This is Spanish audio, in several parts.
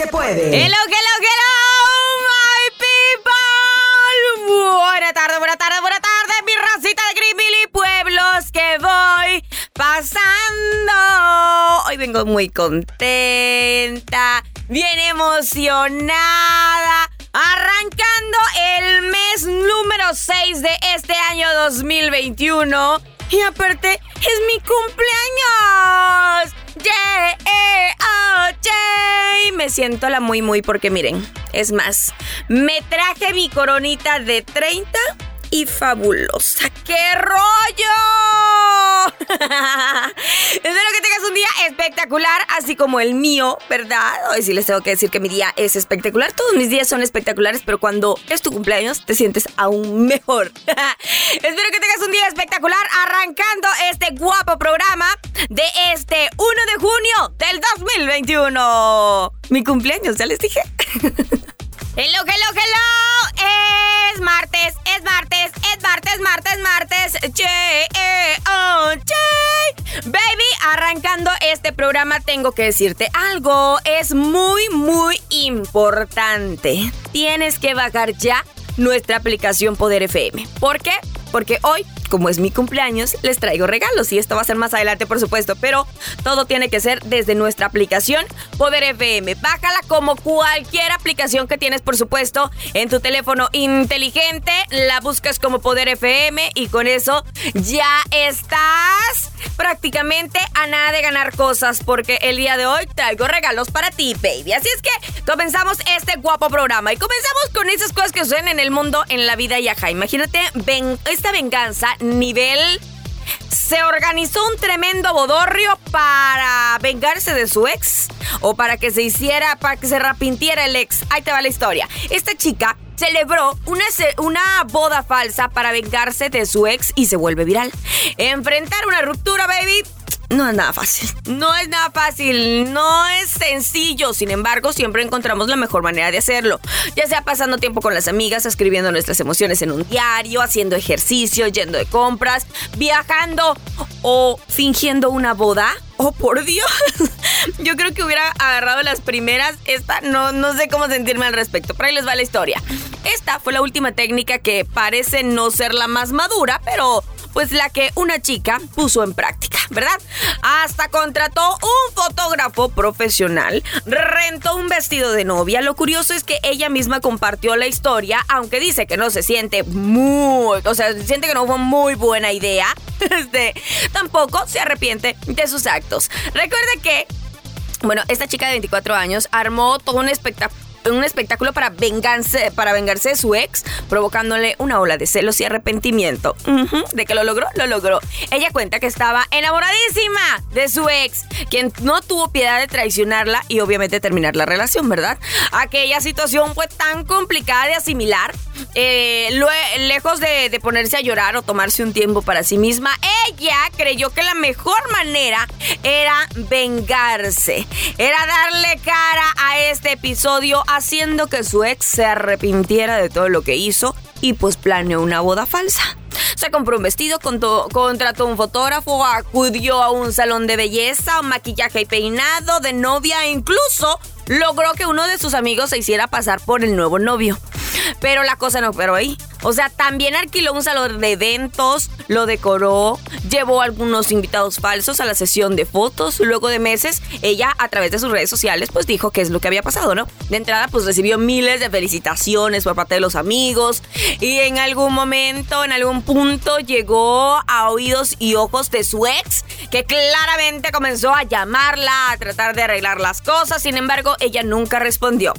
se puede. Hello, hello, hello, my people. Buena tarde, buena tarde, buena tarde, mi racita de Grimili Pueblos que voy pasando. Hoy vengo muy contenta, bien emocionada. Arrancando el mes número 6 de este año 2021. Y aparte, es mi cumpleaños. Yeah, eh, oh, yeah. Me siento la muy, muy porque miren, es más, me traje mi coronita de 30 y fabulosa. ¡Qué rollo! Espero que tengas un día espectacular, así como el mío, ¿verdad? Hoy sí les tengo que decir que mi día es espectacular. Todos mis días son espectaculares, pero cuando es tu cumpleaños te sientes aún mejor. Espero que tengas un día espectacular arrancando este guapo programa de este 1 de junio del 2021. Mi cumpleaños, ya les dije. Hello, hello, hello. Es martes, es martes, es martes, martes, martes. Che, eh, oh. Baby, arrancando este programa tengo que decirte algo. Es muy, muy importante. Tienes que bajar ya nuestra aplicación Poder FM. ¿Por qué? Porque hoy como es mi cumpleaños, les traigo regalos y esto va a ser más adelante, por supuesto, pero todo tiene que ser desde nuestra aplicación Poder FM. Bájala como cualquier aplicación que tienes, por supuesto, en tu teléfono inteligente, la buscas como Poder FM y con eso ya estás prácticamente a nada de ganar cosas porque el día de hoy traigo regalos para ti, baby. Así es que comenzamos este guapo programa y comenzamos con esas cosas que suceden en el mundo, en la vida y ajá. Imagínate ven, esta venganza nivel se organizó un tremendo bodorrio para vengarse de su ex o para que se hiciera, para que se arrepintiera el ex. Ahí te va la historia. Esta chica celebró una, una boda falsa para vengarse de su ex y se vuelve viral. Enfrentar una ruptura, baby, no es nada fácil. No es nada fácil, no es sencillo. Sin embargo, siempre encontramos la mejor manera de hacerlo. Ya sea pasando tiempo con las amigas, escribiendo nuestras emociones en un diario, haciendo ejercicio, yendo de compras, viajando o fingiendo una boda. Oh, por Dios. Yo creo que hubiera agarrado las primeras. Esta no, no sé cómo sentirme al respecto. Pero ahí les va la historia. Esta fue la última técnica que parece no ser la más madura, pero pues la que una chica puso en práctica, ¿verdad? Hasta contrató un fotógrafo profesional, rentó un vestido de novia. Lo curioso es que ella misma compartió la historia, aunque dice que no se siente muy, o sea, siente que no fue muy buena idea. Este, tampoco se arrepiente de sus actos. Recuerde que bueno, esta chica de 24 años armó todo un espectáculo un espectáculo para vengarse, para vengarse de su ex, provocándole una ola de celos y arrepentimiento. ¿De que lo logró? Lo logró. Ella cuenta que estaba enamoradísima de su ex, quien no tuvo piedad de traicionarla y obviamente terminar la relación, ¿verdad? Aquella situación fue tan complicada de asimilar. Eh, lejos de, de ponerse a llorar o tomarse un tiempo para sí misma, ella creyó que la mejor manera era vengarse, era darle cara a este episodio haciendo que su ex se arrepintiera de todo lo que hizo y pues planeó una boda falsa. Se compró un vestido, contrató un fotógrafo, acudió a un salón de belleza, maquillaje y peinado de novia e incluso logró que uno de sus amigos se hiciera pasar por el nuevo novio. Pero la cosa no pero ahí. O sea, también alquiló un salón de eventos, lo decoró, llevó algunos invitados falsos a la sesión de fotos. Luego de meses, ella a través de sus redes sociales pues dijo qué es lo que había pasado, ¿no? De entrada pues recibió miles de felicitaciones por parte de los amigos y en algún momento, en algún punto llegó a oídos y ojos de su ex que claramente comenzó a llamarla, a tratar de arreglar las cosas. Sin embargo, ella nunca respondió.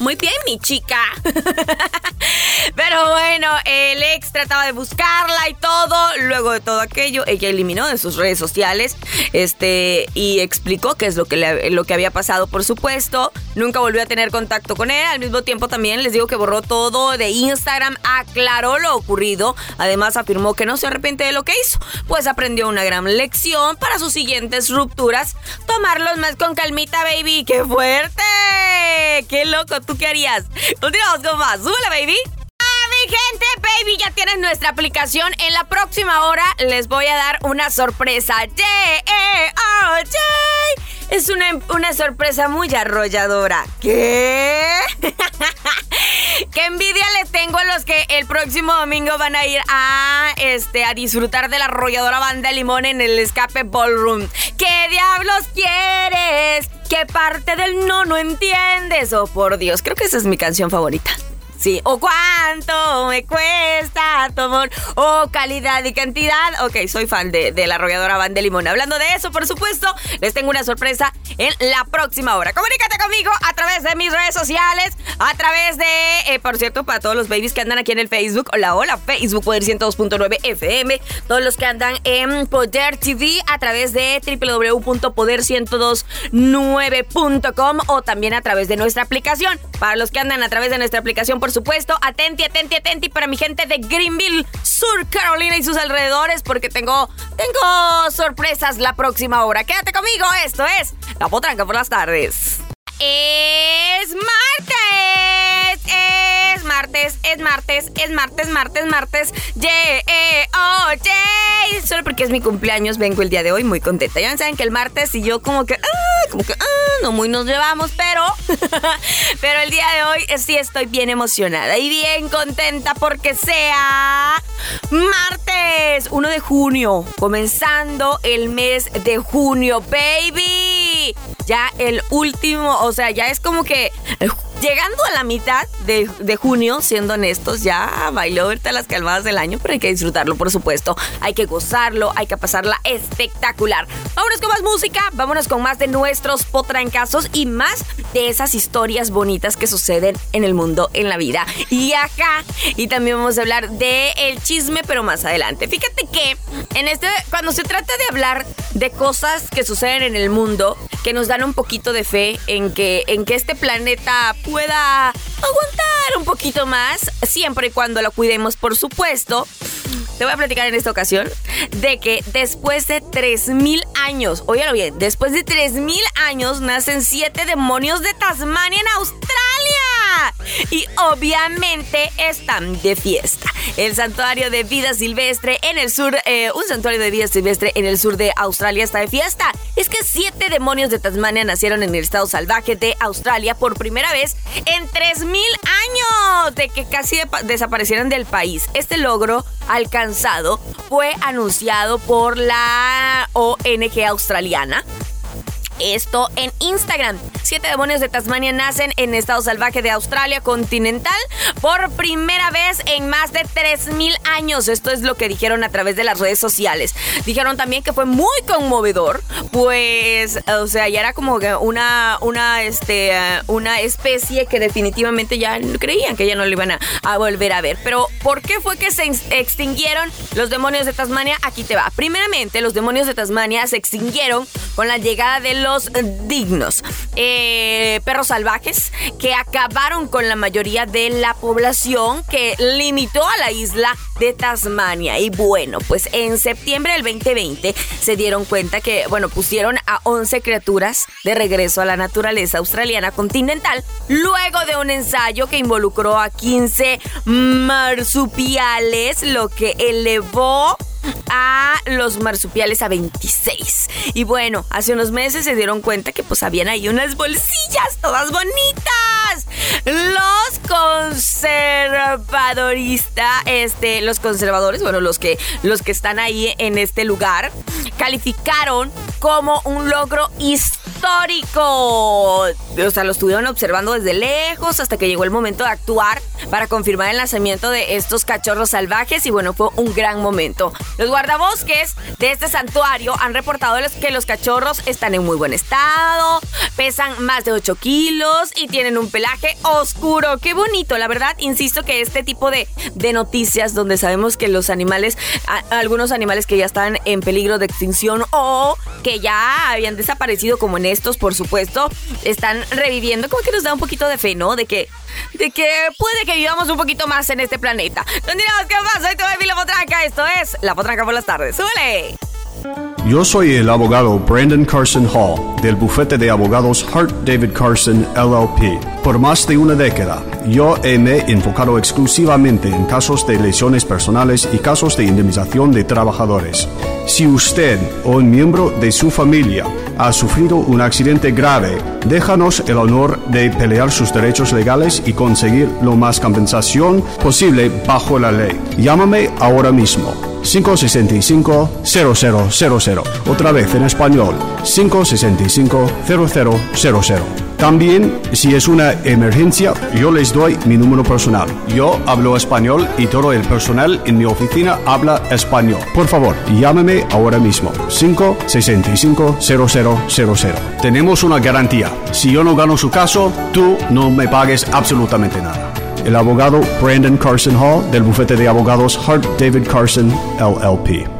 Muy bien, mi chica. Pero bueno, el ex trataba de buscarla y todo. Luego de todo aquello, ella eliminó de sus redes sociales este, y explicó qué es lo que, lo que había pasado, por supuesto. Nunca volvió a tener contacto con él. Al mismo tiempo también les digo que borró todo de Instagram, aclaró lo ocurrido. Además afirmó que no se arrepiente de lo que hizo, pues aprendió una gran lección para sus siguientes rupturas. Tomarlos más con calmita, baby. ¡Qué fuerte! ¡Qué loco! ¿Tú qué harías? Continuamos con más. ¡Súbela, baby! ¡Ah, gente, baby! Ya tienen nuestra aplicación. En la próxima hora les voy a dar una sorpresa. ¡Yeah! Oh, es una, una sorpresa muy arrolladora. ¿Qué? Qué envidia les tengo a los que el próximo domingo van a ir a, este, a disfrutar de la arrolladora banda de limón en el Escape Ballroom. ¿Qué diablos quieres? ¿Qué parte del no no entiendes? Oh, por Dios, creo que esa es mi canción favorita. Sí, o cuánto me cuesta tu amor, o calidad y cantidad. Ok, soy fan de, la arrolladora Van de Limón. Hablando de eso, por supuesto, les tengo una sorpresa en la próxima hora. Comunícate conmigo a través de mis redes sociales, a través de, eh, por cierto, para todos los babies que andan aquí en el Facebook, hola, hola, Facebook Poder 102.9 FM, todos los que andan en Poder TV a través de www.poder1029.com o también a través de nuestra aplicación. Para los que andan a través de nuestra aplicación, por supuesto. Atenti, atenti, atenti para mi gente de Greenville, Sur Carolina y sus alrededores, porque tengo, tengo sorpresas la próxima hora. Quédate conmigo, esto es La Potranca por las tardes. Es martes, es martes, es martes, es martes, martes, martes. Yeah, eh, oh, yeah. Solo porque es mi cumpleaños vengo el día de hoy muy contenta. Ya saben que el martes y yo como que, ah, como que, ah, no muy nos llevamos, pero, pero el día de hoy sí estoy bien emocionada y bien contenta porque sea martes 1 de junio, comenzando el mes de junio, baby. Ya el último, o sea, ya es como que Llegando a la mitad de, junio, siendo honestos, ya bailó ahorita las calmadas del año, pero hay que disfrutarlo, por supuesto. Hay que gozarlo, hay que pasarla espectacular. Vámonos con más música, vámonos con más de nuestros potrancazos y más de esas historias bonitas que suceden en el mundo, en la vida. Y acá, y también vamos a hablar de el chisme, pero más adelante. Fíjate que en este, cuando se trata de hablar de cosas que suceden en el mundo, que nos dan un poquito de fe en que, en que este planeta pueda aguantar un poquito más, siempre y cuando lo cuidemos, por supuesto. Te voy a platicar en esta ocasión de que después de 3.000 años, óyalo bien, después de 3.000 años nacen siete demonios de Tasmania en Australia. Y obviamente están de fiesta. El santuario de vida silvestre en el sur, eh, un santuario de vida silvestre en el sur de Australia está de fiesta. Es que siete demonios de Tasmania nacieron en el estado salvaje de Australia por primera vez en 3.000 años de que casi desaparecieran del país. Este logro alcanzado fue anunciado por la ONG australiana esto en Instagram. Siete demonios de Tasmania nacen en estado salvaje de Australia continental por primera vez en más de 3.000 años. Esto es lo que dijeron a través de las redes sociales. Dijeron también que fue muy conmovedor, pues, o sea, ya era como una, una, este, una especie que definitivamente ya creían que ya no lo iban a, a volver a ver. Pero, ¿por qué fue que se extinguieron los demonios de Tasmania? Aquí te va. Primeramente, los demonios de Tasmania se extinguieron con la llegada de los dignos. Eh, perros salvajes que acabaron con la mayoría de la población que limitó a la isla de Tasmania. Y bueno, pues en septiembre del 2020 se dieron cuenta que, bueno, pusieron a 11 criaturas de regreso a la naturaleza australiana continental luego de un ensayo que involucró a 15 marsupiales, lo que elevó a los marsupiales a 26. Y bueno, hace unos meses se dieron cuenta que pues habían ahí unas bolsillas todas bonitas. Los conservadoristas, este, los conservadores, bueno, los que, los que están ahí en este lugar, calificaron como un logro histórico. O sea, lo estuvieron observando desde lejos hasta que llegó el momento de actuar para confirmar el nacimiento de estos cachorros salvajes y bueno, fue un gran momento. Los guardabosques de este santuario han reportado que los cachorros están en muy buen estado, pesan más de 8 kilos y tienen un pelaje oscuro. Qué bonito, la verdad, insisto que este tipo de, de noticias donde sabemos que los animales, algunos animales que ya están en peligro de extinción o que ya habían desaparecido como en estos, por supuesto, están reviviendo, como que nos da un poquito de fe, ¿no? De que de que puede que vivamos un poquito más en este planeta. ¿Dónde qué pasa? Soy tu baby La Potranca. Esto es La Potranca por las tardes. ¡Súbele! Yo soy el abogado Brandon Carson Hall del bufete de abogados Hart David Carson LLP. Por más de una década, yo me he enfocado exclusivamente en casos de lesiones personales y casos de indemnización de trabajadores. Si usted o un miembro de su familia ha sufrido un accidente grave, déjanos el honor de pelear sus derechos legales y conseguir lo más compensación posible bajo la ley. Llámame ahora mismo. 565-0000. Otra vez en español. 565-0000. También, si es una emergencia, yo les doy mi número personal. Yo hablo español y todo el personal en mi oficina habla español. Por favor, llámeme ahora mismo. 565-0000. Tenemos una garantía. Si yo no gano su caso, tú no me pagues absolutamente nada. El abogado Brandon Carson Hall del bufete de abogados Hart David Carson LLP.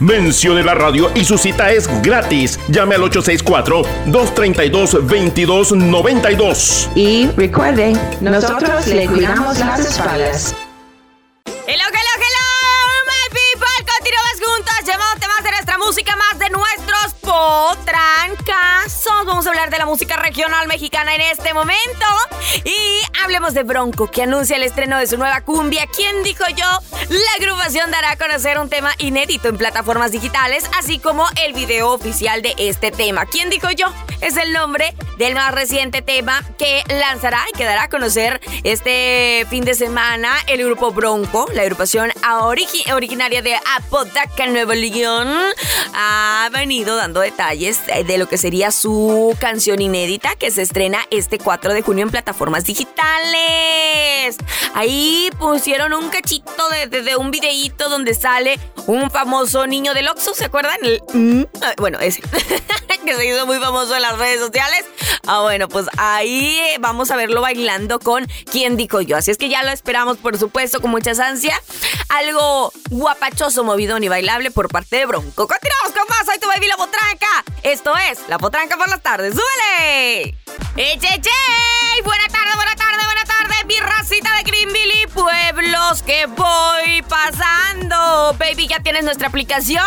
Mencione la radio y su cita es gratis. Llame al 864-232-2292. Y recuerde, nosotros le cuidamos las espaldas. Hello, hello, hello, my people. Continuamos juntos llevándote más de nuestra música, más de nuestros potrancazos. Vamos a hablar de la música regional mexicana en este momento. Y hablemos de Bronco, que anuncia el estreno de su nueva cumbia. ¿Quién dijo yo? La agrupación dará a conocer un tema inédito en plataformas digitales, así como el video oficial de este tema. ¿Quién dijo yo? Es el nombre del más reciente tema que lanzará y que dará a conocer este fin de semana el grupo Bronco, la agrupación originaria de Apodaca, Nuevo León, ha venido dando detalles de lo que sería su canción inédita que se estrena este 4 de junio en plataformas digitales. Ahí pusieron un cachito de, un videíto donde sale un famoso niño del Oxxo, ¿se acuerdan? Mm, ah, bueno, ese, que se hizo muy famoso en las redes sociales. Ah, bueno, pues ahí vamos a verlo bailando con ¿Quién dijo yo? Así es que ya lo esperamos, por supuesto, con mucha ansia. Algo guapachoso, movidón y bailable por parte de Bronco. Continuamos con más. Soy tu baby La Potranca. Esto es La Potranca por las tardes. ¡Súbele! ¡Eche, Buena tarde, buena tarde, buena tarde, mi racita de Greenville y pueblos que voy pasando. Baby, ya tienes nuestra aplicación.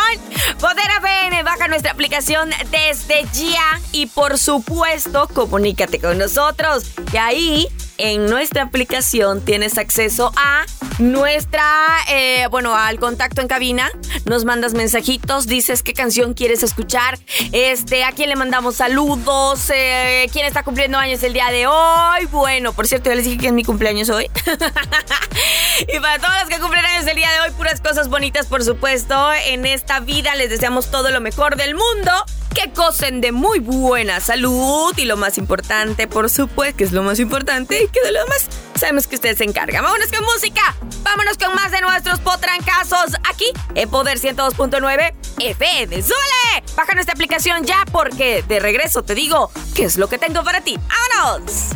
Poder ABN, baja nuestra aplicación desde ya. Y por supuesto, comunícate con nosotros. Y ahí en nuestra aplicación tienes acceso a nuestra, eh, bueno, al contacto en cabina. Nos mandas mensajitos, dices qué canción quieres escuchar, este, a quién le mandamos saludos, eh, quién está cumpliendo años el día de hoy. Bueno, por cierto, ya les dije que es mi cumpleaños hoy. y para todos los que cumplen años el día de hoy, puras cosas bonitas, por supuesto. En esta vida les deseamos todo lo mejor del mundo que gocen de muy buena salud y lo más importante, por supuesto, que es lo más importante, y que de lo demás sabemos que ustedes se encargan. Vámonos con música, vámonos con más de nuestros potrancazos aquí en Poder 102.9 FM. ¡Súbele! Baja nuestra aplicación ya porque de regreso te digo qué es lo que tengo para ti. ¡Vámonos!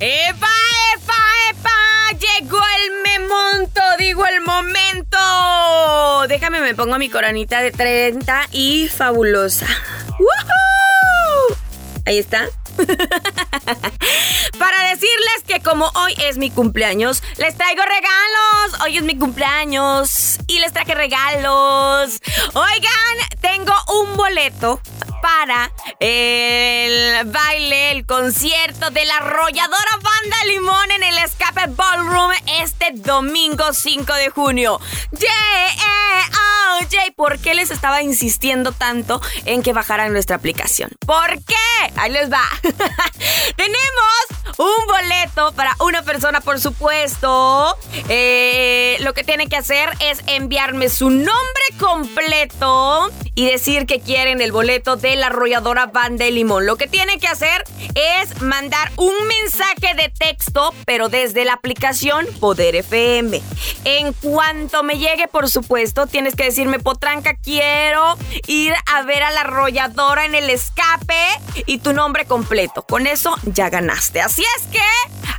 ¡Epa, epa, epa! Llegó el memonto, digo el momento. Déjame, me pongo mi coronita de 30 y fabulosa. ¡Woohoo! Ahí está. Para decirles que como hoy es mi cumpleaños, les traigo regalos. Hoy es mi cumpleaños y les traje regalos. Oigan, tengo un boleto para el baile, el concierto de la arrolladora Banda Limón en el Escape Ballroom este domingo 5 de junio. Yeah, oh, ¿por qué les estaba insistiendo tanto en que bajaran nuestra aplicación? ¿Por qué? Ahí les va. Tenemos un boleto para una persona, por supuesto. Eh, lo que tiene que hacer es enviarme su nombre completo y decir que quieren el boleto de la arrolladora Van de Limón. Lo que tiene que hacer es mandar un mensaje de texto, pero desde la aplicación Poder FM. En cuanto me llegue, por supuesto, tienes que decirme, Potranca, quiero ir a ver a la arrolladora en el escape y tu nombre completo. Con eso ya ganaste. Así es que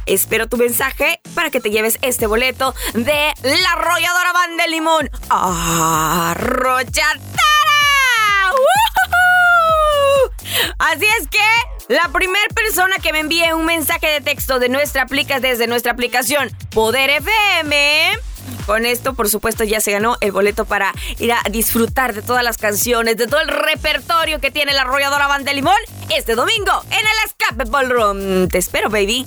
espero tu mensaje para que te lleves este boleto de la arrolladora Van de Limón. ¡Arrolladora! Así es que la primera persona que me envíe un mensaje de texto de nuestra aplicación desde nuestra aplicación Poder FM. Con esto, por supuesto, ya se ganó el boleto para ir a disfrutar de todas las canciones, de todo el repertorio que tiene la arrolladora Banda Limón este domingo en el Escape Ballroom. Te espero, baby.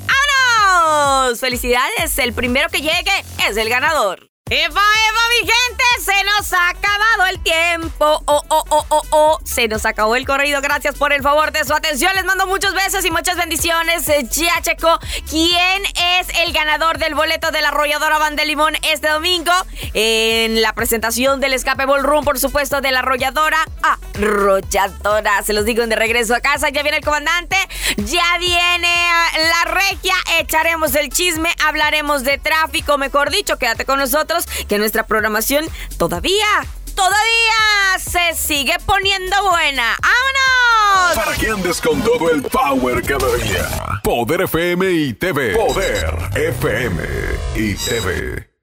¡Vámonos! ¡Felicidades! El primero que llegue es el ganador. ¡Eva, Eva, mi gente! Se nos ha acabado el tiempo. Oh, oh, oh, oh, oh. Se nos acabó el corrido. Gracias por el favor de su atención. Les mando muchos besos y muchas bendiciones. Eh, ya checo quién es el ganador del boleto de la arrolladora Van de Limón este domingo. En la presentación del Escape Ballroom, por supuesto, de la arrolladora. Arrolladora. Se los digo de regreso a casa. Ya viene el comandante. Ya viene la regia. Echaremos el chisme. Hablaremos de tráfico. Mejor dicho, quédate con nosotros que nuestra programación todavía, todavía se sigue poniendo buena. ¡Vámonos! Para que andes con todo el power cada día. Poder FM y TV. Poder FM y TV.